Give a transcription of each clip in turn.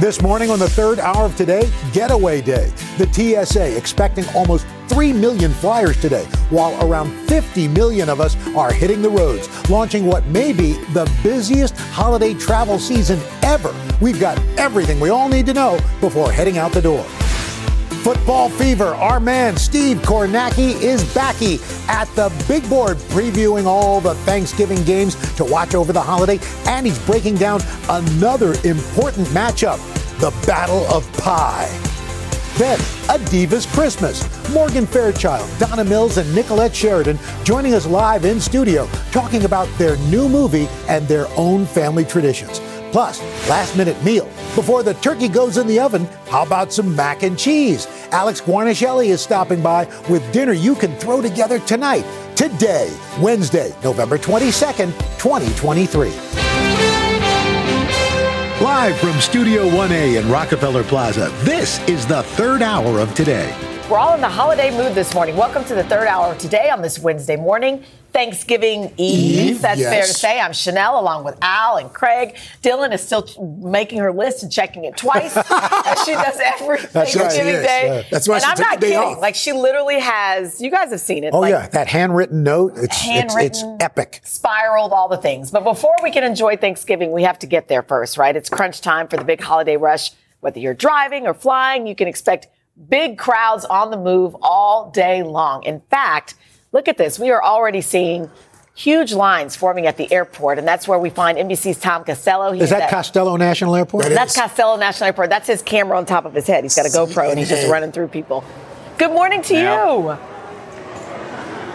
This morning on the third hour of today, Getaway Day. The TSA expecting almost 3 million flyers today, while around 50 million of us are hitting the roads, launching what may be the busiest holiday travel season ever. We've got everything we all need to know before heading out the door. Football Fever, our man Steve Kornacki is backy at the big board previewing all the Thanksgiving games to watch over the holiday, and he's breaking down another important matchup, the Battle of Pie. Then, a Divas Christmas. Morgan Fairchild, Donna Mills, and Nicollette Sheridan joining us live in studio talking about their new movie and their own family traditions. Plus, last minute meal. Before the turkey goes in the oven, how about some mac and cheese? Alex Guarnaschelli is stopping by with dinner you can throw together tonight, today, Wednesday, November 22nd, 2023. Live from Studio 1A in Rockefeller Plaza, this is the third hour of today. We're all in the holiday mood this morning. Welcome to the third hour of today on this Wednesday morning. Thanksgiving Eve. Eve, That's yes. fair to say. I'm Chanel along with Al and Craig. Dylan is still making her list and checking it twice as she does every That's right, Thanksgiving yes, day. yeah. That's why and I'm not kidding. off. Like she literally has. You guys have seen it. Oh, like, yeah, that handwritten note, it's, it's, it's epic. spiraled, all the things. But before we can enjoy Thanksgiving, we have to get there first, right? It's crunch time for the big holiday rush. Whether you're driving or flying, you can expect big crowds on the move all day long. In fact, look at this. We are already seeing huge lines forming at the airport, and that's where we find NBC's Tom Costello. He's Is that at- Costello National Airport? that's Costello National Airport. That's his camera on top of his head. He's got a GoPro and he's just running through people. Good morning to you.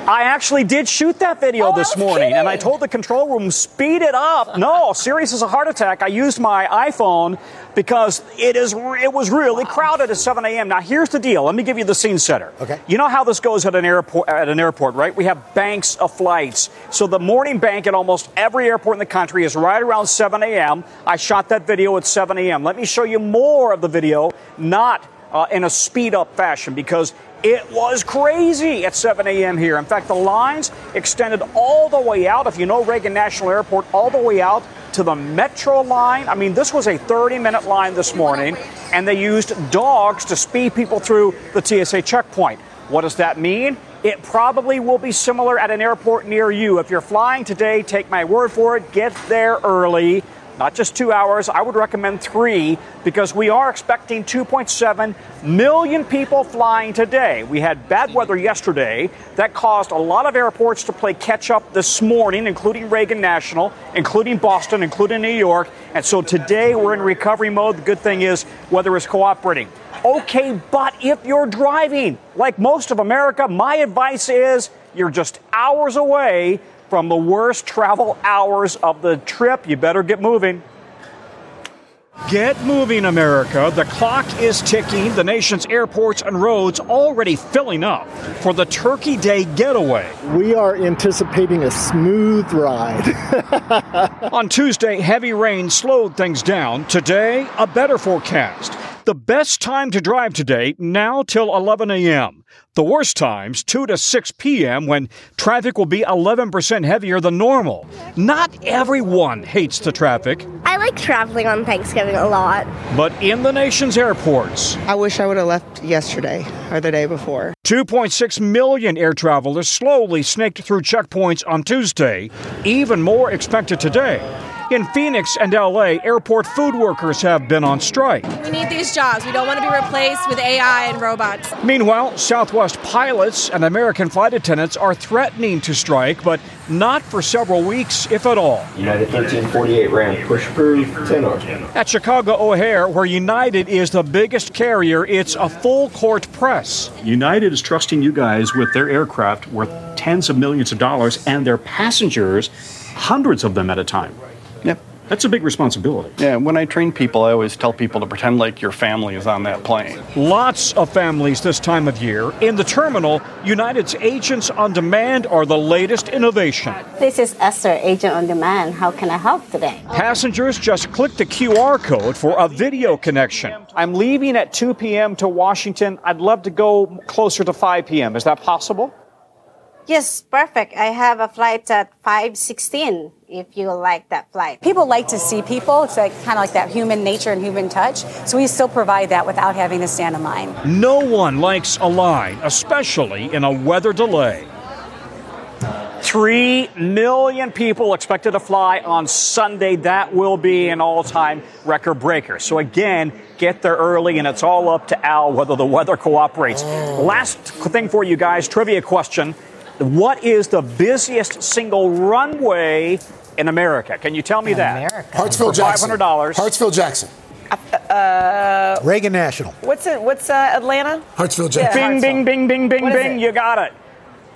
I actually did shoot that video Oh, this morning, and I told the control room, speed it up. No, serious as a heart attack. I used my iPhone because it is it was really crowded at 7 a.m. Now, here's the deal. Let me give you the scene setter. Okay. You know how this goes at an airport, at an airport, right? We have banks of flights. So the morning bank at almost every airport in the country is right around 7 a.m. I shot that video at 7 a.m. Let me show you more of the video, not uh, in a speed up fashion because it was crazy at 7 a.m. here. In fact, the lines extended all the way out, if you know Reagan National Airport, all the way out to the metro line. I mean, this was a 30 minute line this morning, and they used dogs to speed people through the TSA checkpoint. What does that mean? It probably will be similar at an airport near you. If you're flying today, take my word for it, get there early not just two hours. I would recommend three because we are expecting 2.7 million people flying today. We had bad weather yesterday that caused a lot of airports to play catch up this morning, including Reagan National, including Boston, including New York. And so today we're in recovery mode. The good thing is weather is cooperating. Okay, but if you're driving, like most of America, my advice is you're just hours away from the worst travel hours of the trip. You better get moving. Get moving, America. The clock is ticking. The nation's airports and roads already filling up for the Turkey Day getaway. We are anticipating a smooth ride. On Tuesday, heavy rain slowed things down. Today, a better forecast. The best time to drive today, now till 11 a.m. The worst times, 2 to 6 p.m., when traffic will be 11% heavier than normal. Not everyone hates the traffic, I like traveling on Thanksgiving a lot. but in the nation's airports, I wish I would have left yesterday or the day before. 2.6 million air travelers slowly snaked through checkpoints on Tuesday, even more expected today. In Phoenix and LA, airport food workers have been on strike. We need these jobs. We don't want to be replaced with AI and robots. Meanwhile, Southwest pilots and American flight attendants are threatening to strike, but not for several weeks, if at all. United 1348 ran push proof 10 on. At Chicago O'Hare, where United is the biggest carrier, it's a full court press. United is trusting you guys with their aircraft worth tens of millions of dollars and their passengers, hundreds of them at a time. Yeah. That's a big responsibility. Yeah, when I train people, I always tell people to pretend like your family is on that plane. Lots of families this time of year. In the terminal, United's Agents on Demand are the latest innovation. This is Esther, Agent on Demand. How can I help today? Passengers just click the QR code for a video connection. I'm leaving at 2 p.m. to Washington. I'd love to go closer to 5 p.m. Is that possible? Yes, perfect. I have a flight at 5:16 if you like that flight. People like to see people. It's like kind of like that human nature and human touch. So we still provide that without having to stand in line. No one likes a line, especially in a weather delay. Three million people expected to fly on Sunday. That will be an all time record breaker. So, again, get there early, and it's all up to Al whether the weather cooperates. Last thing for you guys trivia question. What is the busiest single runway in America? Can you tell me that? America. Hartsfield For Jackson. $500. Hartsfield Jackson. Uh, Reagan National. what's it? What's uh, Atlanta? Hartsfield Yeah. Jackson. Bing, Hartsfield. bing, bing, bing, bing, What is bing. You got it.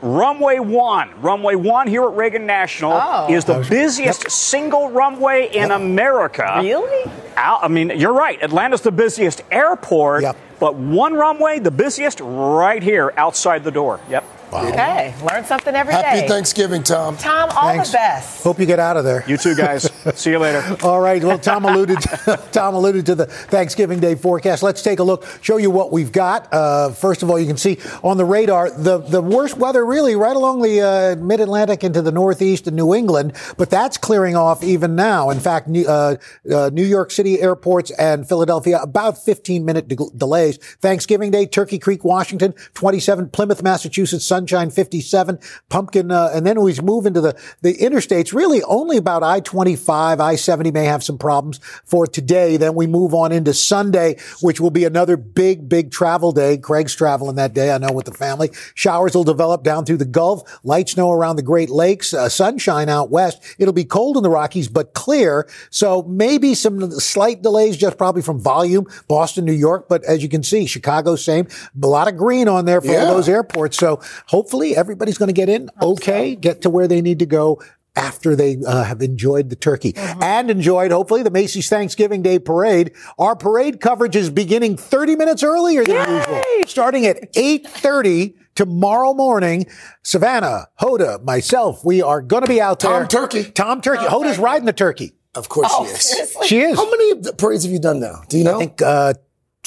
Runway one. Runway one here at Reagan National Oh. is the busiest single runway in America. Really? Al- I mean, you're right. Atlanta's the busiest airport, Yep. but one runway, the busiest, right here outside the door. Yep. Okay, learn something every day. Happy Thanksgiving, Tom. Tom, all Thanks. the best. Hope you get out of there. You too, guys. See you later. All right. Well, Tom alluded. Tom alluded to the Thanksgiving Day forecast. Let's take a look. Show you what we've got. Uh, first of all, you can see on the radar the the worst weather really right along the uh, Mid Atlantic into the Northeast and New England, but that's clearing off even now. In fact, New, uh, uh, New York City airports and Philadelphia about 15 minute de- delays. Thanksgiving Day, Turkey Creek, Washington, 27. Plymouth, Massachusetts, Sunshine, 57. Pumpkin, uh, and then we move into the the interstates. Really, only about I-25, I-70 may have some problems for today. Then we move on into Sunday, which will be another big, big travel day. Craig's traveling that day, I know, with the family. Showers will develop down through the Gulf, light snow around the Great Lakes, uh, sunshine out west. It'll be cold in the Rockies, but clear. So maybe some slight delays, just probably from volume. Boston, New York, but as you can see, Chicago, same. A lot of green on there for Yeah. all those airports. So hopefully everybody's going to get in okay, get to where they need to go after they uh, have enjoyed the turkey and enjoyed hopefully the Macy's Thanksgiving Day parade. Our parade coverage is beginning 30 minutes earlier than usual, starting at 8:30 tomorrow morning. Savannah, Hoda, myself, we are going to be out there. Tom Turkey. Tom Turkey. Hoda's riding the turkey. Of course Oh, she is. seriously? She is. How many parades have you done now? Do you know? I think uh,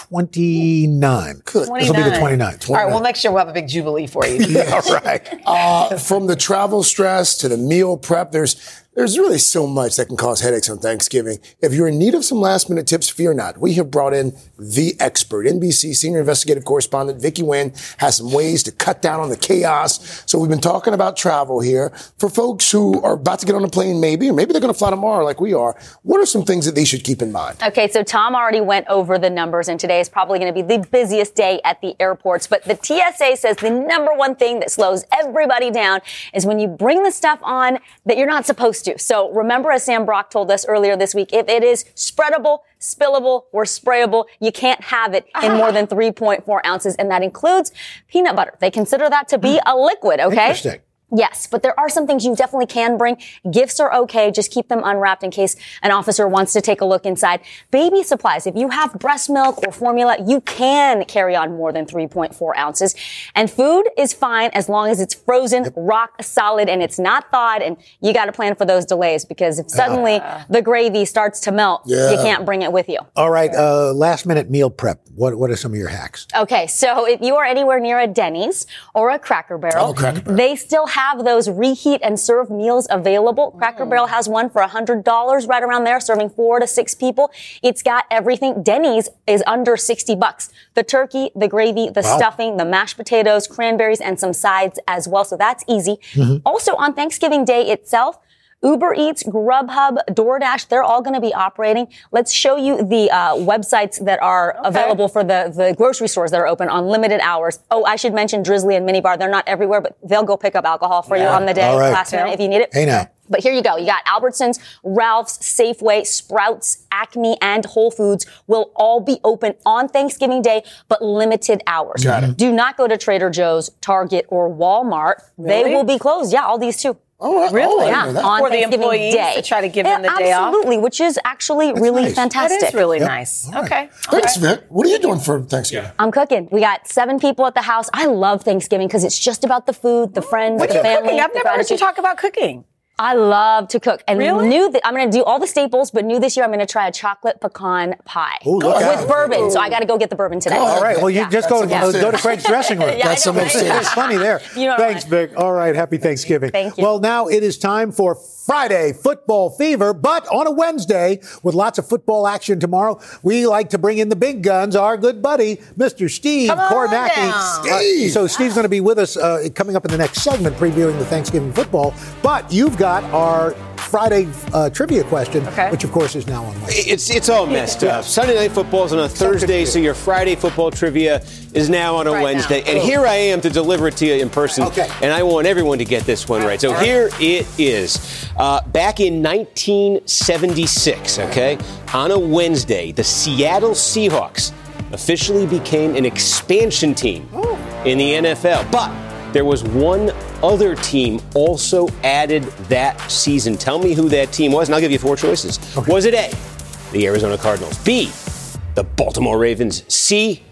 29. Good. This will be the 29th. All right, well, next year we'll have a big jubilee for you. All right. Uh, from the travel stress to the meal prep, there's there's really so much that can cause headaches on Thanksgiving. If you're in need of some last minute tips, fear not. We have brought in the expert, NBC senior investigative correspondent Vicky Nguyen has some ways to cut down on the chaos. So we've been talking about travel here for folks who are about to get on a plane, maybe, or maybe they're going to fly tomorrow, like we are. What are some things that they should keep in mind? Okay, so Tom already went over the numbers, and today is probably going to be the busiest day at the airports. But the TSA says the number one thing that slows everybody down is when you bring the stuff on that you're not supposed to. So remember, as Sam Brock told us earlier this week, if it is spreadable, spillable, or sprayable, you can't have it in more than 3.4 ounces, and that includes peanut butter. They consider that to be a liquid, okay? Interesting. Yes, but there are some things you definitely can bring. Gifts are okay. Just keep them unwrapped in case an officer wants to take a look inside. Baby supplies. If you have breast milk or formula, you can carry on more than 3.4 ounces. And food is fine as long as it's frozen, rock solid, and it's not thawed. And you got to plan for those delays because if suddenly the gravy starts to melt, you can't bring it with you. All right. Uh, last minute meal prep. What, what are some of your hacks? Okay, so if you are anywhere near a Denny's or a Cracker Barrel, Oh, Cracker Barrel. they still have those reheat and serve meals available. Cracker Barrel has one for $100 right around there, serving four to six people. It's got everything. Denny's is under 60 bucks. The turkey, the gravy, the Wow. stuffing, the mashed potatoes, cranberries, and some sides as well. So that's easy. Mhm. Also on Thanksgiving Day itself, Uber Eats, Grubhub, DoorDash, they're all going to be operating. Let's show you the uh, websites that are available for the, the grocery stores that are open on limited hours. Oh, I should mention Drizly and Minibar. They're not everywhere, but they'll go pick up alcohol for you on the day, All right. last minute if you need it. Hey now. But here you go. You got Albertsons, Ralph's, Safeway, Sprouts, Acme, and Whole Foods will all be open on Thanksgiving Day, but limited hours. Got it. Do not go to Trader Joe's, Target, or Walmart. They will be closed. Yeah, all these too. Oh, oh, I- Really? oh, yeah. didn't know that. on For the Thanksgiving employees Day. to try to give Yeah, them the day off? Absolutely, which is actually really nice. fantastic. That is really Yep. nice. All right. Okay. Thanks, Vic. What are you doing for Thanksgiving? I'm cooking. We got seven people at the house. I love Thanksgiving because it's just about the food, the friends, What the are you family. cooking? I've the never heard you talk about cooking. I love to cook, and Really? new that I'm going to do all the staples, but new this year I'm going to try a chocolate pecan pie Ooh, look with out. bourbon. So I got to go get the bourbon today. All right. Well, you just go, That's go to Craig's dressing room. Yeah, That's know, some right? upstairs. There's plenty there. You know Thanks, I Vic. All right. Happy Thanksgiving. Thank you. Well, now it is time for Friday football fever, but on a Wednesday with lots of football action tomorrow. We like to bring in the big guns. Our good buddy, Mr. Steve Come Kornacki. down. Steve. so Steve's going to be with us uh, coming up in the next segment, previewing the Thanksgiving football. But you've got our Friday uh, trivia question, Okay. which of course is now on Wednesday. It's it's all messed up. Sunday night football is on a Thursday, so your Friday football trivia is now on a Right Wednesday. now. And here I am to deliver it to you in person. Okay. And I want everyone to get this one right. So here it is. Uh, back in 1976, okay, on a Wednesday, the Seattle Seahawks officially became an expansion team in the NFL. But there was one other team also added that season. Tell me who that team was, and I'll give you four choices. Was it A, the Arizona Cardinals, B, the Baltimore Ravens, C,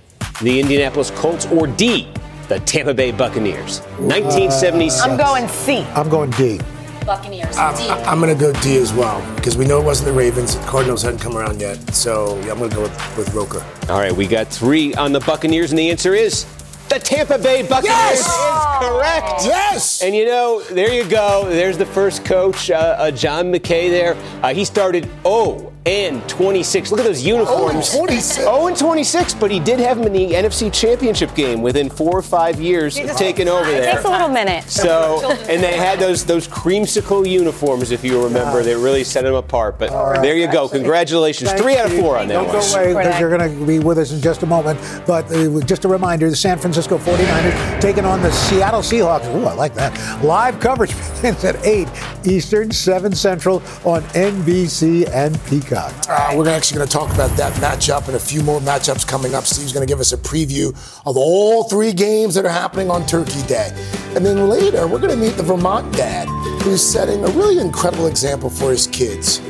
the Indianapolis Colts, or D, the Tampa Bay Buccaneers? Uh, 1976. I'm going C. I'm going D. Buccaneers. I'm, I'm going to go D as well because we know it wasn't the Ravens. The Cardinals hadn't come around yet. So yeah, I'm going to go with, with Roker. All right, we got three on the Buccaneers, and the answer is the Tampa Bay Buccaneers Yes! is correct. Yes! And you know, there you go. There's the first coach, uh, uh, John McKay. There, uh, he started 0 and 26. Look at those uniforms. 0 and 26. 0 and 26, but he did have him in the NFC Championship game within four or five years of taking over It there. takes a little minute. So, and they had those those creamsicle uniforms, if you remember. They really set them apart. But there you go. Congratulations. Thank Three out of you. four on that Don't one. go away because you're going to be with us in just a moment. But uh, just a reminder, the San Francisco 49ers taking on the Seattle Seahawks. Ooh, I like that. Live coverage begins at 8 Eastern, 7 Central on NBC and Peacock. Uh, we're actually going to talk about that matchup and a few more matchups coming up. Steve's going to give us a preview of all three games that are happening on Turkey Day. And then later, we're going to meet the Vermont dad who's setting a really incredible example for his kids,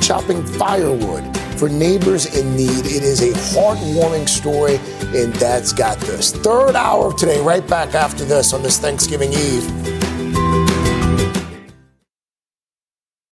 chopping firewood for neighbors in need. It is a heartwarming story, and Dad's got this. Third hour of today, right back after this on this Thanksgiving Eve.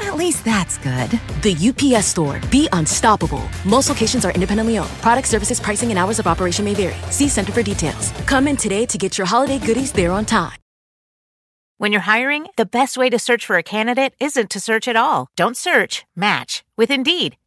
At least that's good. The UPS store. Be unstoppable. Most locations are independently owned. Product services, pricing, and hours of operation may vary. See Center for details. Come in today to get your holiday goodies there on time. When you're hiring, the best way to search for a candidate isn't to search at all. Don't search, match with Indeed.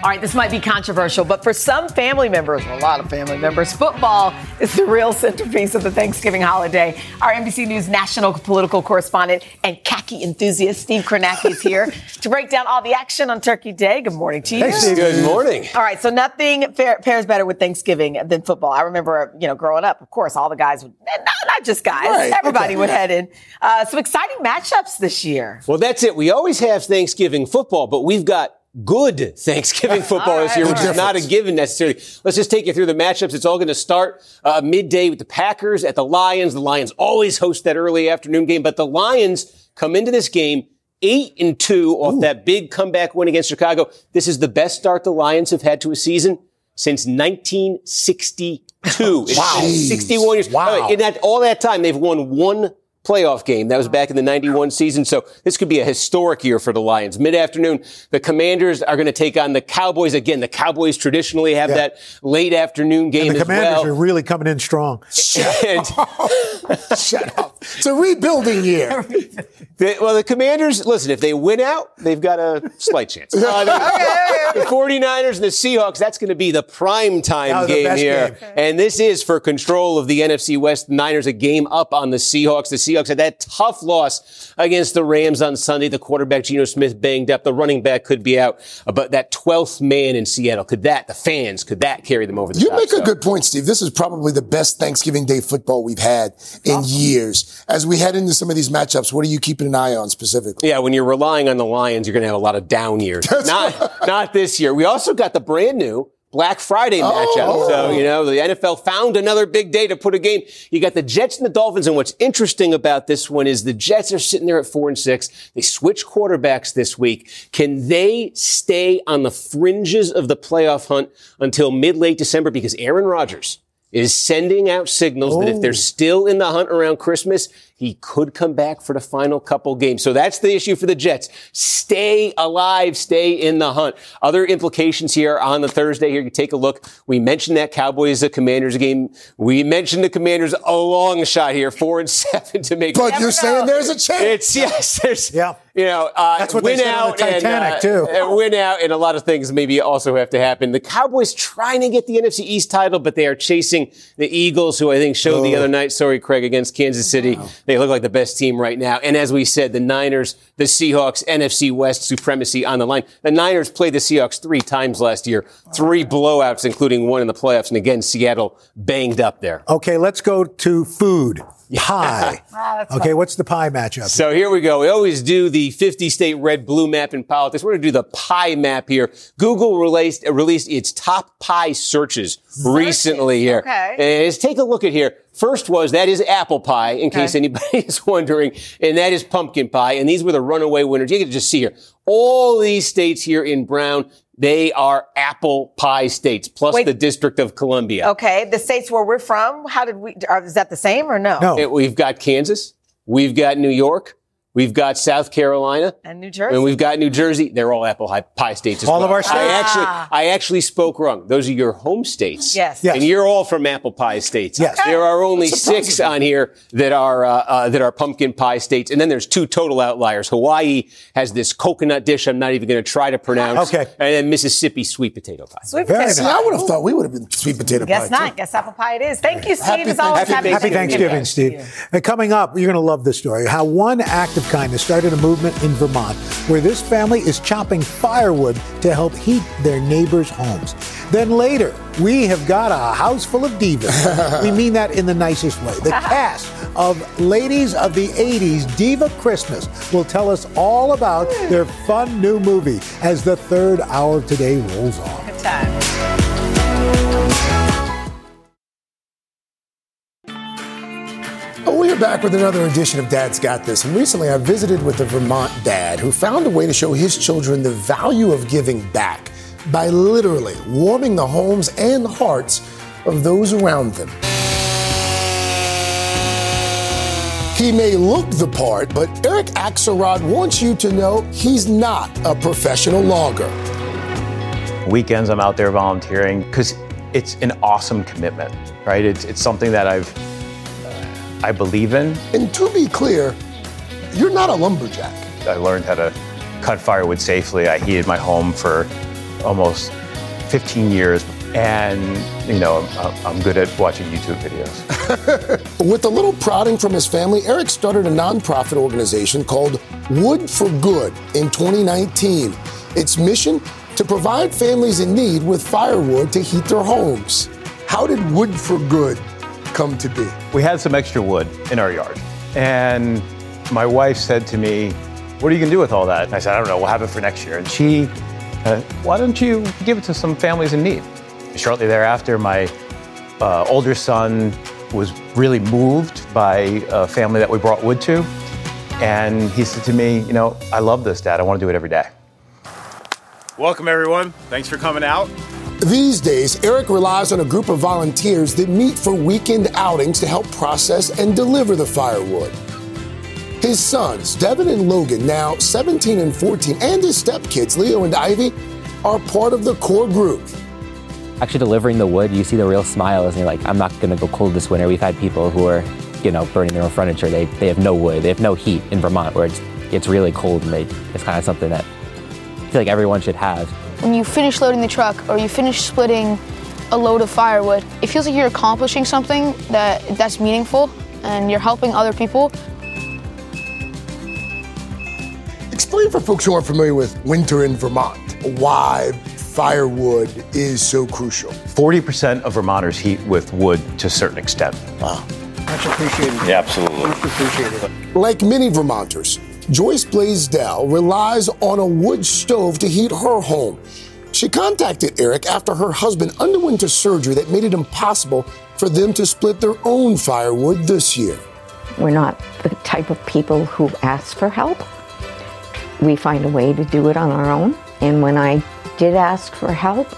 All right, this might be controversial, but for some family members, a lot of family members, football is the real centerpiece of the Thanksgiving holiday. Our NBC News national political correspondent and khaki enthusiast Steve Kornacki is here to break down all the action on Turkey Day. Good morning to you. Hey, Steve. Good morning. All right, so nothing fair, pairs better with Thanksgiving than football. I remember, you know, growing up, of course, all the guys would, not, not just guys, Right, everybody okay. would head in. Uh, some exciting matchups this year. Well, that's it. We always have Thanksgiving football, but we've got good Thanksgiving football this year, which is not a given necessarily. Let's just take you through the matchups. It's all going to start uh, midday with the Packers at the Lions. The Lions always host that early afternoon game, but the Lions come into this game eight and two off that big comeback win against Chicago. This is the best start the Lions have had to a season since 1962. It's Wow. 61 years. Wow. In that, all that time, they've won one playoff game. That was back in the 91 season. So this could be a historic year for the Lions. Mid-afternoon, the Commanders are going to take on the Cowboys. Again, the Cowboys traditionally have Yeah. that late afternoon game And the Commanders well. are really coming in strong. Shut And- Shut up. It's a rebuilding year. The- well, the Commanders, listen, if they win out, they've got a slight chance. Uh, the, the 49ers and the Seahawks, that's going to be the prime time game here. game. And this is for control of the NFC West. Niners a game up on the Seahawks. The Seahawks had that tough loss against the Rams on Sunday. The quarterback, Geno Smith, banged up. The running back could be out. But that 12th man in Seattle, could that, the fans, could that carry them over the You top? make a So- good point, Steve. This is probably the best Thanksgiving Day football we've had in years. As we head into some of these matchups, what are you keeping an eye on specifically? Yeah, when you're relying on the Lions, you're going to have a lot of down years. not, not this year. We also got the brand new Black Friday oh, matchup. Oh. So, you know, the NFL found another big day to put a game. You got the Jets and the Dolphins. And what's interesting about this one is the Jets are sitting there at four and six. They switch quarterbacks this week. Can they stay on the fringes of the playoff hunt until mid late December? Because Aaron Rodgers is sending out signals that if they're oh. still in the hunt around Christmas, he could come back for the final couple games. So that's the issue for the Jets. Stay alive, stay in the hunt. Other implications here on the Thursday here, you take a look. We mentioned that Cowboys the Commanders game. We mentioned the Commanders a long shot here, four and seven to make. But you're saying there's a chance. It's yes, there's Yeah. you know, uh, That's what they win said on out the Titanic, and, too. uh, uh, win out, and a lot of things maybe also have to happen. The Cowboys trying to get the NFC East title, but they are chasing the Eagles, who I think showed the Oh. other night. Sorry, Craig, against Kansas City, they look like the best team right now. And as we said, the Niners, the Seahawks, NFC West supremacy on the line. The Niners played the Seahawks three times last year, three blowouts, including one in the playoffs, and again Seattle banged up there. Okay, let's go to food. Pie. Ah, okay, what's the pie matchup? So here we go. We always do the 50 state red blue map in politics. We're going to do the pie map here. Google released, uh, released its top pie searches recently here. Okay. And let's take a look at here. First was, that is apple pie, in case anybody is wondering, and that is pumpkin pie. And these were the runaway winners. You can just see here. All these states here in brown, they are apple pie states, plus Wait. the District of Columbia. Okay, the states where we're from, how did we, are, is that the same or no? No. It- we've got Kansas. We've got New York. We've got South Carolina. And New Jersey. And we've got New Jersey. They're all apple hi- pie states as All well. of our states. I actually, Ah. I actually spoke wrong. Those are your home states. Yes. Yes. And you're all from apple pie states. Yes. There are only six on here that are, uh, uh, that are pumpkin pie states. And then there's two total outliers. Hawaii has this coconut dish I'm not even going to try to pronounce. Okay. And then Mississippi sweet potato pie. Sweet potato See, nice. I would have thought we would have been sweet potato Guess pie. not. too. Guess apple pie it is. Thank you, Steve. Happy As always, Thanksgiving. Happy Thanksgiving, Steve. And coming up, you're going to love this story. How one act of kindness started a movement in Vermont where this family is chopping firewood to help heat their neighbors' homes. Then later, we have got a house full of divas. we mean that in the nicest way. The cast of Ladies of the 80s Diva Christmas will tell us all about their fun new movie as the third hour of today rolls on. Good time. Back with another edition of Dad's Got This. And recently I visited with a Vermont dad who found a way to show his children the value of giving back by literally warming the homes and hearts of those around them. He may look the part, but Eric Axelrod wants you to know he's not a professional logger. Weekends, I'm out there volunteering because it's an awesome commitment, right? It's, it's something that I've I believe in. And to be clear, you're not a lumberjack. I learned how to cut firewood safely. I heated my home for almost 15 years, and you know I'm, I'm good at watching YouTube videos. With a little prodding from his family, Eric started a nonprofit organization called Wood for Good in 2019. Its mission to provide families in need with firewood to heat their homes. How did Wood for Good come to be? We had some extra wood in our yard, and my wife said to me, "What are you gonna do with all that?" And I said, "I don't know. We'll have it for next year." And she uh, why don't you give it to some families in need? Shortly thereafter, my uh, older son was really moved by a family that we brought wood to. And he said to me, You know, I love this, Dad. I want to do it every day. Welcome, everyone. Thanks for coming out. These days, Eric relies on a group of volunteers that meet for weekend outings to help process and deliver the firewood. His sons, Devin and Logan, now 17 and 14, and his stepkids, Leo and Ivy, are part of the core group. Actually, delivering the wood, you see the real smiles, and you're like, I'm not going to go cold this winter. We've had people who are, you know, burning their own furniture. They, they have no wood, they have no heat in Vermont where it's, it's really cold, and they, it's kind of something that I feel like everyone should have. When you finish loading the truck or you finish splitting a load of firewood, it feels like you're accomplishing something that that's meaningful and you're helping other people. Explain for folks who aren't familiar with winter in Vermont why firewood is so crucial. 40% of Vermonters heat with wood to a certain extent. Wow. Much appreciated. Yeah, absolutely. Much appreciated. Like many Vermonters, Joyce Blaisdell relies on a wood stove to heat her home. She contacted Eric after her husband underwent a surgery that made it impossible for them to split their own firewood this year. We're not the type of people who ask for help. We find a way to do it on our own. And when I did ask for help,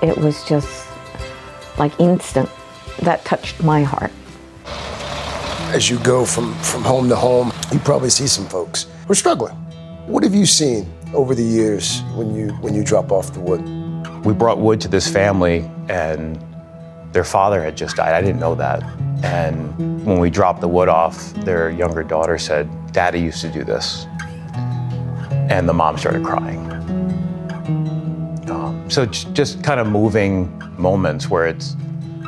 it was just like instant. That touched my heart. As you go from, from home to home, you probably see some folks who are struggling. What have you seen over the years when you when you drop off the wood? We brought wood to this family, and their father had just died. I didn't know that. And when we dropped the wood off, their younger daughter said, Daddy used to do this. And the mom started crying. Um, so just kind of moving moments where it's,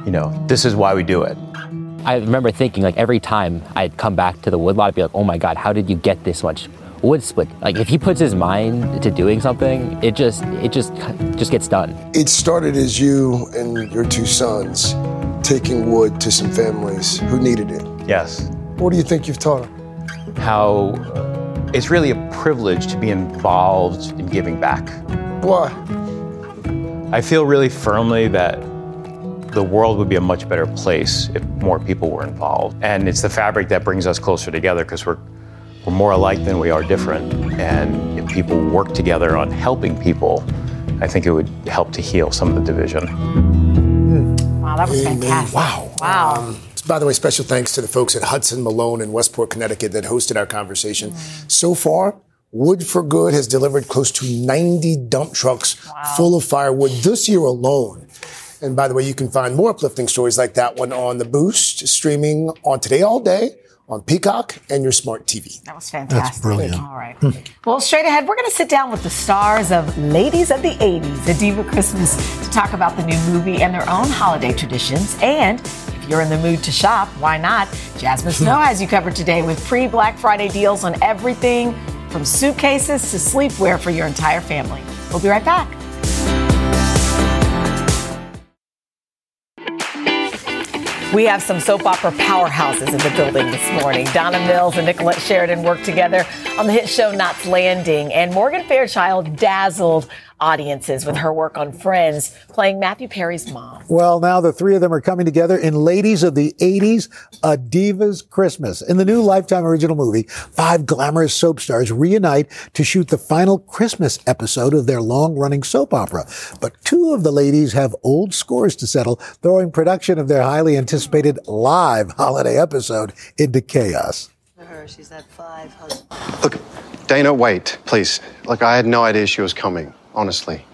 you know, this is why we do it. I remember thinking like every time I'd come back to the woodlot, I'd be like, oh my God, how did you get this much wood split? Like if he puts his mind to doing something, it just, it just, just gets done. It started as you and your two sons taking wood to some families who needed it. Yes. What do you think you've taught them? How uh, it's really a privilege to be involved in giving back. Why? I feel really firmly that the world would be a much better place if more people were involved. And it's the fabric that brings us closer together because we're, we're more alike than we are different. And if people work together on helping people, I think it would help to heal some of the division. Wow, that was Amen. fantastic. Wow. Wow. Um, by the way, special thanks to the folks at Hudson Malone in Westport, Connecticut that hosted our conversation. So far, Wood for Good has delivered close to 90 dump trucks full of firewood this year alone. And by the way, you can find more uplifting stories like that one on The Boost, streaming on Today All Day, on Peacock, and your smart TV. That was fantastic. That's brilliant. All right. Well, straight ahead, we're going to sit down with the stars of Ladies of the 80s, a Diva Christmas, to talk about the new movie and their own holiday traditions. And if you're in the mood to shop, why not? Jasmine Snow hmm. has you covered today with pre Black Friday deals on everything from suitcases to sleepwear for your entire family. We'll be right back. We have some soap opera powerhouses in the building this morning. Donna Mills and Nicollette Sheridan worked together on the hit show Knots Landing, and Morgan Fairchild dazzled audiences with her work on Friends, playing Matthew Perry's mom. Well, now the three of them are coming together in Ladies of the 80s, A Diva's Christmas. In the new Lifetime original movie, five glamorous soap stars reunite to shoot the final Christmas episode of their long-running soap opera. But two of the ladies have old scores to settle, throwing production of their highly anticipated live holiday episode into chaos. For her, she's had five husbands. Look, Dana, wait, please. Look, I had no idea she was coming, honestly.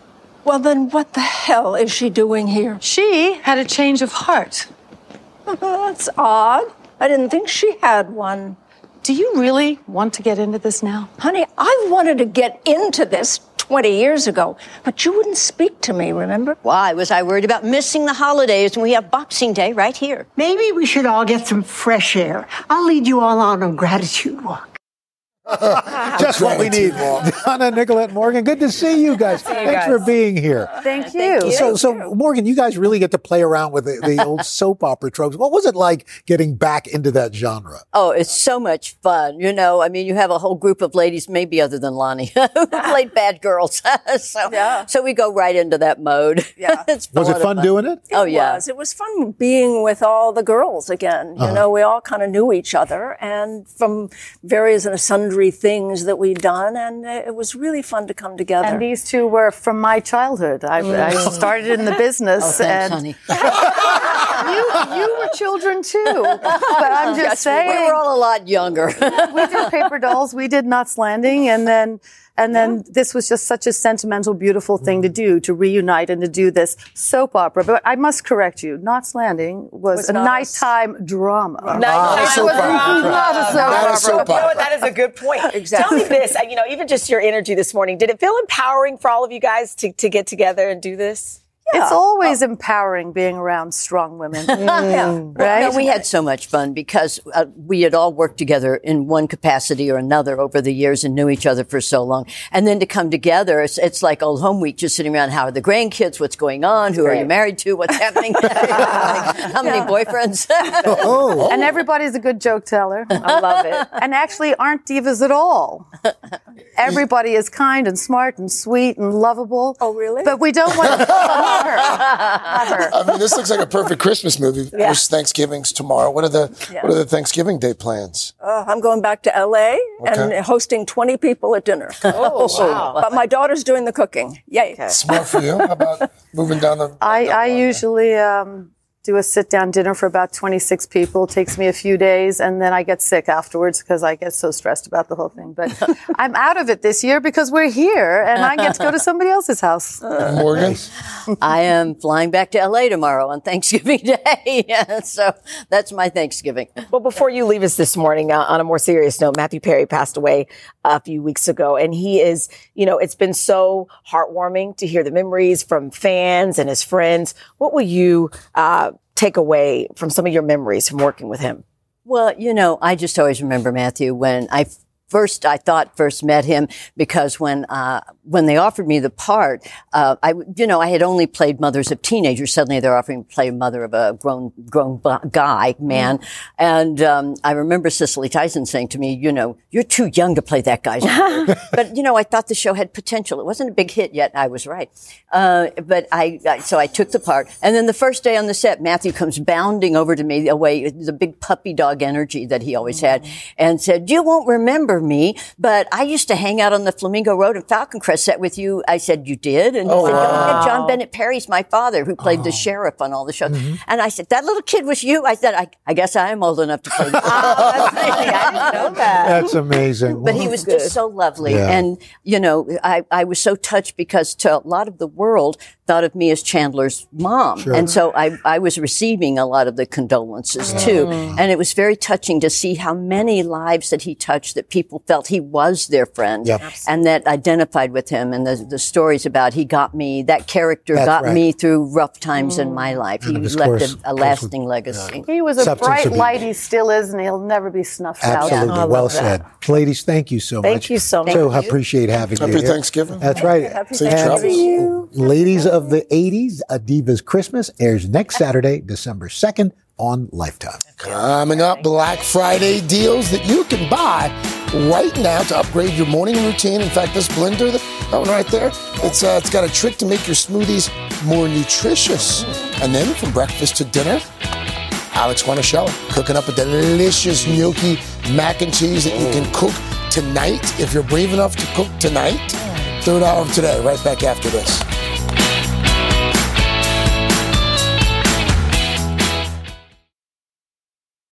Well, then what the hell is she doing here? She had a change of heart. That's odd. I didn't think she had one. Do you really want to get into this now? Honey, I wanted to get into this 20 years ago, but you wouldn't speak to me, remember? Why was I worried about missing the holidays when we have Boxing Day right here? Maybe we should all get some fresh air. I'll lead you all on a gratitude walk. Just what we need. Donna, Nicollette, Morgan, good to see you guys. See you Thanks guys. for being here. Thank you. So, so Morgan, you guys really get to play around with the, the old soap opera tropes. What was it like getting back into that genre? Oh, it's so much fun. You know, I mean, you have a whole group of ladies, maybe other than Lonnie, who played bad girls. so, so we go right into that mode. Yeah. it's Was it lot of fun doing it? Oh, yeah. was. It was fun being with all the girls again. You Uh-huh. know, we all kind of knew each other and from various and sundry things that we'd done. And it was really fun to come together. And these two were from my childhood. I, I Mm. started in the business, Oh, thanks, and honey. you you were children too. But I'm just Yes, saying, we were all a lot younger. we did paper dolls, we did Knots Landing, and then and then this was just such a sentimental, beautiful thing to do to reunite and to do this soap opera. But I must correct you, Knots Landing was, Was a not a nighttime drama. Nighttime It was drama. not a soap Not a opera. soap You know what? That is a good point. Exactly. Tell me this. uh, You know, even just your energy this morning. Did it feel empowering for all of you guys to, to get together and do this? It's always empowering being around strong women. Yeah. Right? No, we had so much fun because uh, we had all worked together in one capacity or another over the years and knew each other for so long. And then to come together, it's, it's like old home week, just sitting around. How are the grandkids? What's going on? Who are you married to? What's happening? How many boyfriends? Oh. And everybody's a good joke teller. I love it. And actually aren't divas at all. Everybody is kind and smart and sweet and lovable. Oh, really? But we don't want to her. Not her. I mean, this looks like a perfect Christmas movie. Of Yeah. course, Thanksgiving's tomorrow. What are the Yeah. What are the Thanksgiving Day plans? Uh, I'm going back to LA and hosting 20 people at dinner. Oh, wow. But my daughter's doing the cooking. Yay. Smart for you. How about moving down the? I, I usually um, do a sit down dinner for about 26 people. It takes me a few days, and then I get sick afterwards because I get so stressed about the whole thing. But I'm out of it this year because we're here, and I get to go to somebody else's house. Morgan? I am flying back to LA tomorrow on Thanksgiving Day. Yeah, so that's my Thanksgiving. Well, before you leave us this morning, uh, on a more serious note, Matthew Perry passed away a few weeks ago, and he is, you know, it's been so heartwarming to hear the memories from fans and his friends. What will you uh, take away from some of your memories from working with him? Well, you know, I just always remember Matthew when I first, I thought first met him because when, uh, when they offered me the part, uh, I, you know, I had only played mothers of teenagers. Suddenly they're offering to play mother of a grown, grown guy, man. And, um, I remember Cicely Tyson saying to me, you know, you're too young to play that guy's mother. but, you know, I thought the show had potential. It wasn't a big hit yet. I was right. Uh, but I, I, so I took the part. And then the first day on the set, Matthew comes bounding over to me away, the big puppy dog energy that he always had and said, you won't remember me, but I used to hang out on the Flamingo Road and Falcon Crest set with you. I said, you did? And he Oh, said, wow. John Bennett Perry's my father who played the oh. sheriff on all the shows. Mm-hmm. And I said, that little kid was you? I said, I, I guess I am old enough to play. I didn't know that. That's amazing. But he was just so lovely. Yeah. And, you know, I, I was so touched because to a lot of the world thought of me as Chandler's mom. Sure. And so I, I was receiving a lot of the condolences too. And it was very touching to see how many lives that he touched that people felt he was their friend Yep. and that identified with him. And the, the stories about he got me, that character That's got right. me through rough times in my mm. life. He left course- a, a lasting legacy. He was a Substance bright abuse. light. He still is, and he'll never be snuffed out. Absolutely. well said. Ladies, thank you so Thank much. you so much. So Thank you. appreciate having you Happy here. Thanksgiving. That's right. Happy Safe And travels. Ladies of the 80s, A Diva's Christmas airs next Saturday, December 2nd on Lifetime. Coming up, Black Friday deals that you can buy right now to upgrade your morning routine. In fact, this blender, that one right there, it's uh, it's got a trick to make your smoothies more nutritious. And then from breakfast to dinner, Alex Guarnaschelli cooking up a delicious gnocchi mac and cheese that you can cook tonight if you're brave enough to cook tonight. Third hour of today, right back after this.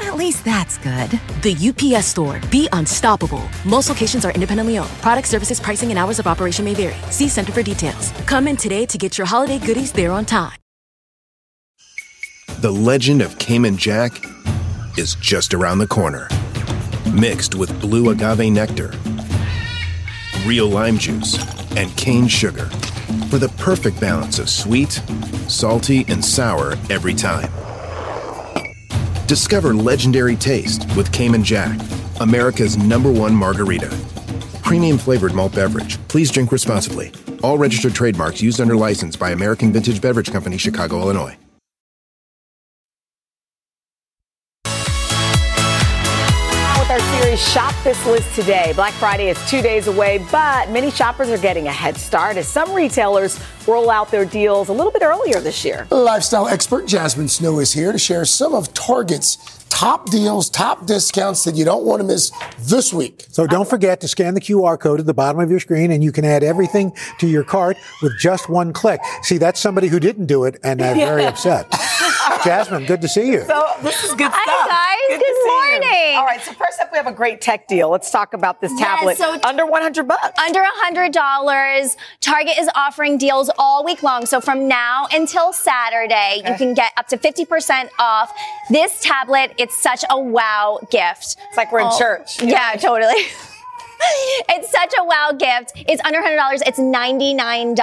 At least that's good. The UPS store. Be unstoppable. Most locations are independently owned. Product services, pricing, and hours of operation may vary. See Center for details. Come in today to get your holiday goodies there on time. The legend of Cayman Jack is just around the corner. Mixed with blue agave nectar, real lime juice, and cane sugar for the perfect balance of sweet, salty, and sour every time. Discover legendary taste with Cayman Jack, America's number one margarita. Premium flavored malt beverage. Please drink responsibly. All registered trademarks used under license by American Vintage Beverage Company, Chicago, Illinois. Shop This List today. Black Friday is two days away, but many shoppers are getting a head start as some retailers roll out their deals a little bit earlier this year. Lifestyle expert Jasmine Snow is here to share some of Target's top deals, top discounts that you don't want to miss this week. So don't forget to scan the QR code at the bottom of your screen and you can add everything to your cart with just one click. See, that's somebody who didn't do it and they're very upset. Jasmine, good to see you. So this is good Hi, stuff. guys. Good, to Good morning. All right. So first up, we have a great tech deal. Let's talk about this Yeah, tablet. so- under 100 bucks. Under $100. Target is offering deals all week long. So from now until Saturday, you can get up to 50% off this tablet. It's such a wow gift. It's like we're in Oh, church. Yeah, totally. It's such a wow gift. It's under $100. It's $99.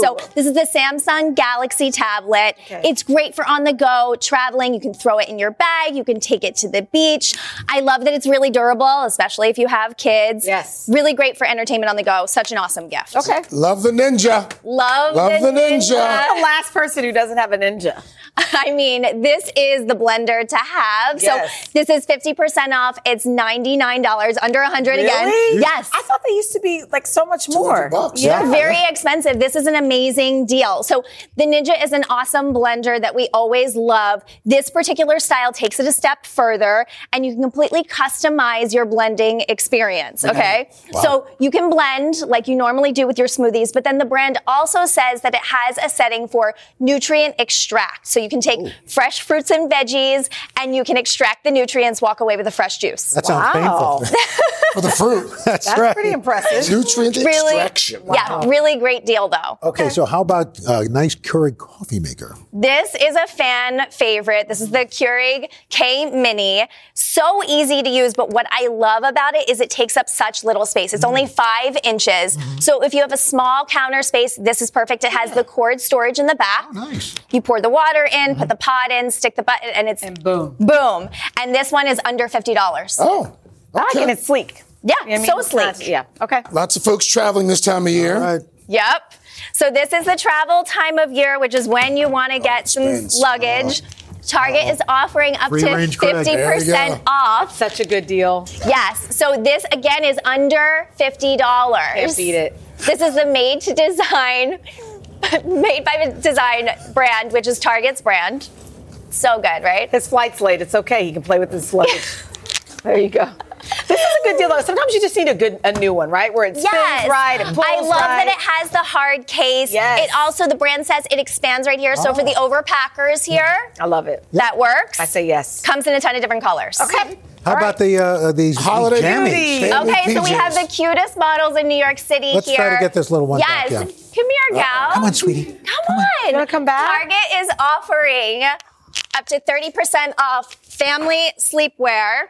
So this is the Samsung Galaxy tablet. Okay. It's great for on the go, traveling. You can throw it in your bag. You can take it to the beach. I love that it's really durable, especially if you have kids. Yes. Really great for entertainment on the go. Such an awesome gift. Okay. Love the ninja. Love, Love the ninja. I'm the last person who doesn't have a ninja. I mean, this is the blender to have. Yes. So this is 50% off. It's $99, under 100 again. Really? Yes. I thought they used to be like so much more. bucks. Yeah, very expensive. This is an amazing deal. So the Ninja is an awesome blender that we always love. This particular style takes it a step further and you can completely customize your blending experience. Mm-hmm. Okay. So you can blend like you normally do with your smoothies, but then the brand also says that it has a setting for nutrient extract. So you can take fresh fruits and veggies and you can extract the nutrients, walk away with a fresh juice. That sounds Wow. painful. For the fruit. That's, That's right. pretty impressive. Nutrient really, extraction. yeah, really great deal though. Okay, so how about a nice Keurig coffee maker? This is a fan favorite. This is the Keurig K Mini. So easy to use, but what I love about it is it takes up such little space. It's only mm. five inches. Mm-hmm. So if you have a small counter space, this is perfect. It has the cord storage in the back. Oh, nice. You pour the water in, put the mm-hmm. pot in, stick the button, and it's And boom. boom. And this one is under fifty dollars. Oh. I like it. It's sleek. Yeah, I mean, so it's sleek. not- yeah. Okay. Lots of folks traveling this time of year. All right. Yep. So this is the travel time of year, which is when you want to oh, get some expense. luggage. Uh-huh. Target is uh-huh. offering up Free to range Craig. There you 50% go. off. Such a good deal. Yes. So this again is under $50. Can't beat it. This is the made to design, made by design brand, which is Target's brand. So good, right? His flight's late. It's okay. He can play with his luggage. there you go. This is a good deal though. Sometimes you just need a good, a new one, right? Where it spins Yes. right, it pulls I love right. that it has the hard case. Yes. Oh. It also, the brand says it expands right here. So for the overpackers here, I love it. that works. I say yes. Comes in a ton of different colors. Okay. How about the uh, these Holiday these jammies? beauty. Family Okay, so we have the cutest models in New York City Let's here. try to get this little one yes. back, yeah. Come here, gal. Come on, sweetie. Come on. You wanna come back? Target is offering up to 30% off family sleepwear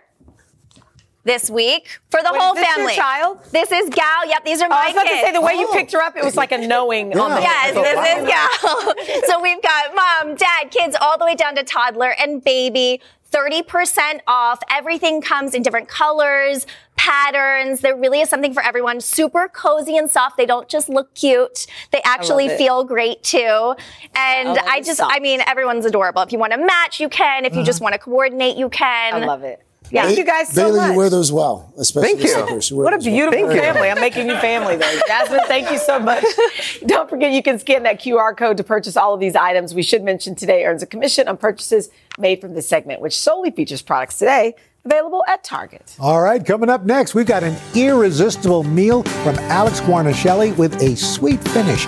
this week for the Wait, whole is this your family. child? This is Gal. Yep, these are Oh, my I was about kids. to say the way you picked her up, it was like a knowing on the Yes, this is Gal. so we've got mom, dad, kids, all the way down to toddler and baby. 30% off. Everything comes in different colors, patterns. There really is something for everyone. Super cozy and soft. They don't just look cute. They actually feel great too. And love I the just, soft. I mean, everyone's adorable. If you want to match, you can. If you uh-huh. just want to coordinate, you can. I love it. Yeah. Thank you guys so Bailey, much. you wear those well, especially Thank the you. slippers. You What a those well. beautiful family. I'm making you family though. Jasmine, thank you so much. Don't forget you can scan that QR code to purchase all of these items. We should mention today earns a commission on purchases made from this segment, which solely features products today available at Target. All right, coming up next, we've got an irresistible meal from Alex Guarnaschelli with a sweet finish.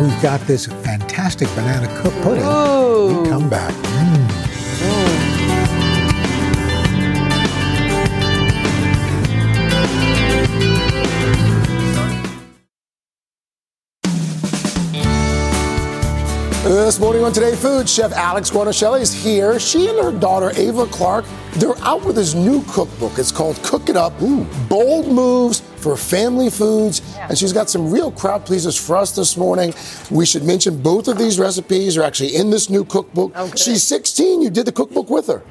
We've got this fantastic banana cook pudding. Ooh. We come back. This morning on Today Food, Chef Alex Guarnaschelli is here. She and her daughter, Ava Clark, they're out with his new cookbook. It's called Cook It Up Bold Moves for Family Foods. And she's got some real crowd pleasers for us this morning. We should mention both of these recipes are actually in this new cookbook. Oh, she's 16. You did the cookbook with her.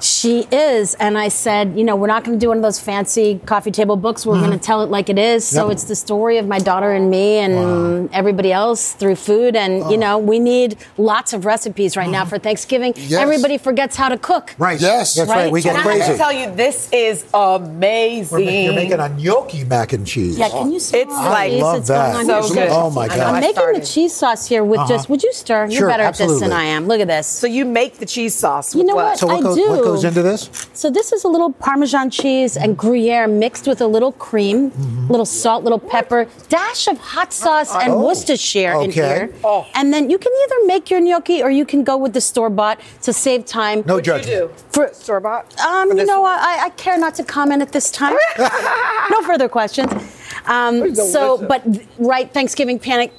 She is. And I said, you know, we're not going to do one of those fancy coffee table books. We're going to tell it like it is. So Yep. it's the story of my daughter and me and everybody else through food. And, you know, we need lots of recipes right now for Thanksgiving. Yes. Everybody forgets how to cook. Right. Yes. That's right. We get and I have crazy. to tell you, this is amazing. We're ma- You're making a gnocchi mac and cheese. Yeah, can you smell It's the like- cheese I love that's going that. on So here? good. Oh my I know, god. I'm I making the cheese sauce here with Uh-huh. just, would you stir? You're Sure, better at this than. I am. Look at this. So you make the cheese sauce. You know what? what? So what I goes, do. What goes into this? So this is a little Parmesan cheese and Gruyere mixed with a little cream, Mm-hmm. little salt, little pepper, dash of hot sauce and Oh, Worcestershire in here. Oh. And then you can either make your gnocchi or you can go with the store bought to save time. No What'd you judgment. do? For Store bought? um, you know, I, I care not to comment at this time. no further questions. Um, so, but right, Thanksgiving panic.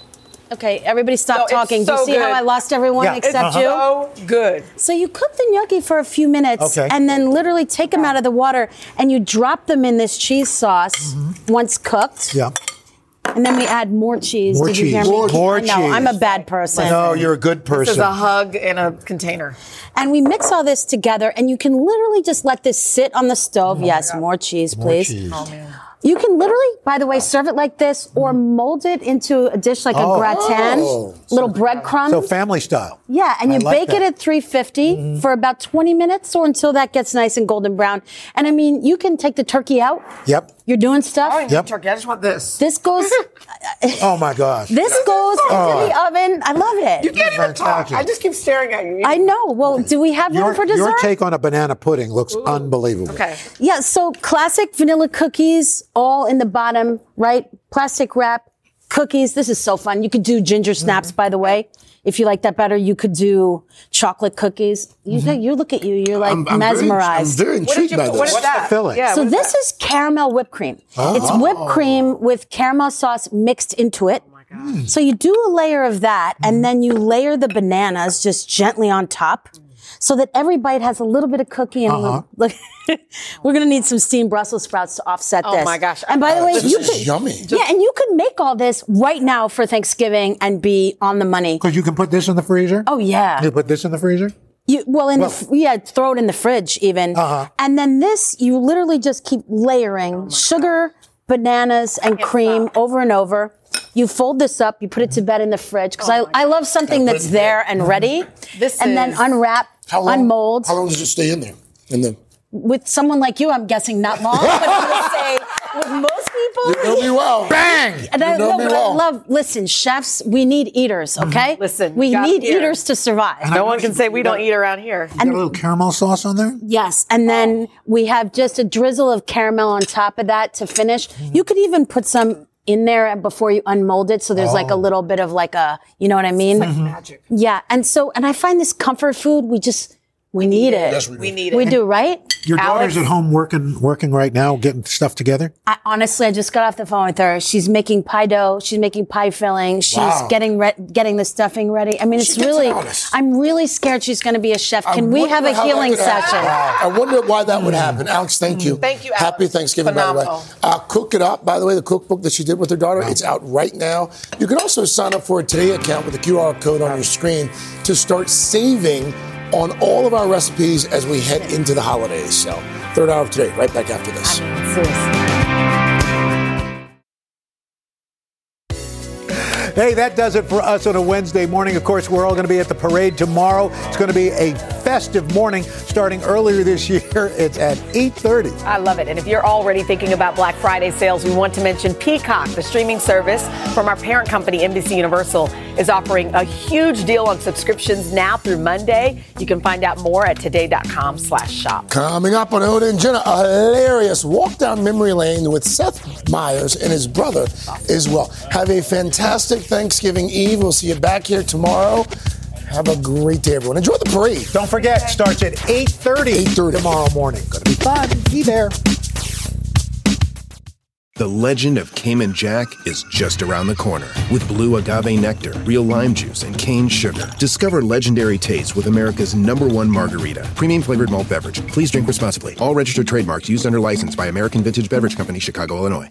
Okay, everybody stop No, it's talking. Do you see how. I lost everyone Yeah. except Uh-huh. you? So good. So you cook the gnocchi for a few minutes Okay. and then literally take them out of the water and you drop them in this cheese sauce once cooked. Yeah. And then we add more cheese. More Did you hear cheese. me? More- more I know, I'm a bad person. No, you're a good This is person. a hug in a container. And we mix all this together and you can literally just let this sit on the stove. yes, more cheese, More please. cheese. Oh man. You can literally, by the way, serve it like this or mold it into a dish like Oh. a gratin, Oh. little breadcrumbs. So family style. Yeah, and I you like bake it at 350 mm-hmm. for about 20 minutes or until that gets nice and golden brown. And I mean, you can take the turkey out. Yep. You're doing stuff. Oh, I don't Yep. need turkey. I just want this. This goes. Oh my gosh. this goes Oh. into the oven. I love it. You can't even talk. I just keep staring at you. I know. Well, do we have Your, room for dessert? your take on a banana pudding looks unbelievable. Okay. Yeah. So classic vanilla cookies, all in the bottom, right? Plastic wrap cookies. This is so fun. You could do ginger snaps, by the way. If you like that better, you could do chocolate cookies. You, you look at you. You're like I'm, I'm very- mesmerized. I'm very What did intrigued you by put? this. What is that? filling? Yeah. so what is this that? is caramel whipped cream. It's Oh. whipped cream with caramel sauce mixed into it. Oh So you do a layer of that, Mm-hmm. and then you layer the bananas just gently on top, so that every bite has a little bit of cookie and a Uh-huh. little. Look, we're gonna need some steamed Brussels sprouts to offset Oh this. Oh my gosh. And by the way, This you is could yummy. yeah, and you could make all this right now for Thanksgiving and be on the money. Because you can put this in the freezer. Oh yeah. You put this in the freezer. You, well, in Well- the yeah, throw it in the fridge even, Uh-huh. and then this you literally just keep layering sugar, bananas, and cream over and over. You fold this up, you put it to bed in the fridge because I, I love something Gotta that's there and ready, This and then unwrap, How long? unmold. How long does it stay in there? In the With someone like you, I'm guessing not long, but I'm gonna say with most people. you know me well. Bang! And I, You know no, me well. I love. Listen, chefs, we need eaters. Okay, Listen, we need it here. eaters to survive. No one can say we don't eat around here. You got a little caramel sauce on there. Yes, and then we have just a drizzle of caramel on top of that to finish. Mm-hmm. You could even put some in there before you unmold it, so there's like a Oh. little bit of like a, you know what I mean? Magic. Yeah, and so and I find this comfort food. We just we need it. Yes, we do. We need it. We do, right? Your daughter's at home working working right now, getting stuff together. I, honestly, I just got off the phone with her. She's making pie dough. She's making pie filling. She's Wow. getting re- getting the stuffing ready. I mean, it's really. I'm really scared she's going to be a chef. I Can we have a healing could happen. session? I wonder why that would happen. Alex, thank you. Thank you, Happy Alex. Thanksgiving, by the way. Uh, Cook It Up, by the way, the cookbook that she did with her daughter, it's out right now. You can also sign up for a Today account with the QR code on your screen to start saving on all of our recipes as we head into the holidays. So, third hour of today, right back after this. Hey, that does it for us on a Wednesday morning. Of course, we're all going to be at the parade tomorrow. It's going to be a festive morning starting earlier this year. It's at 8:30. I love it. And if you're already thinking about Black Friday sales, we want to mention Peacock, the streaming service from our parent company, NBC Universal, is offering a huge deal on subscriptions now through Monday. You can find out more at today.com slash shop. Coming up on Hoda and Jenna, a hilarious walk down memory lane with Seth Meyers and his brother as well. Have a fantastic Thanksgiving Eve. We'll see you back here tomorrow. Have a great day, everyone. Enjoy the parade. Don't forget, starts at 8:30 8:30. tomorrow morning. Going to be fun. Be there. The legend of Cayman Jack is just around the corner. With blue agave nectar, real lime juice, and cane sugar. Discover legendary taste with America's number one margarita. Premium flavored malt beverage. Please drink responsibly. All registered trademarks used under license by American Vintage Beverage Company, Chicago, Illinois.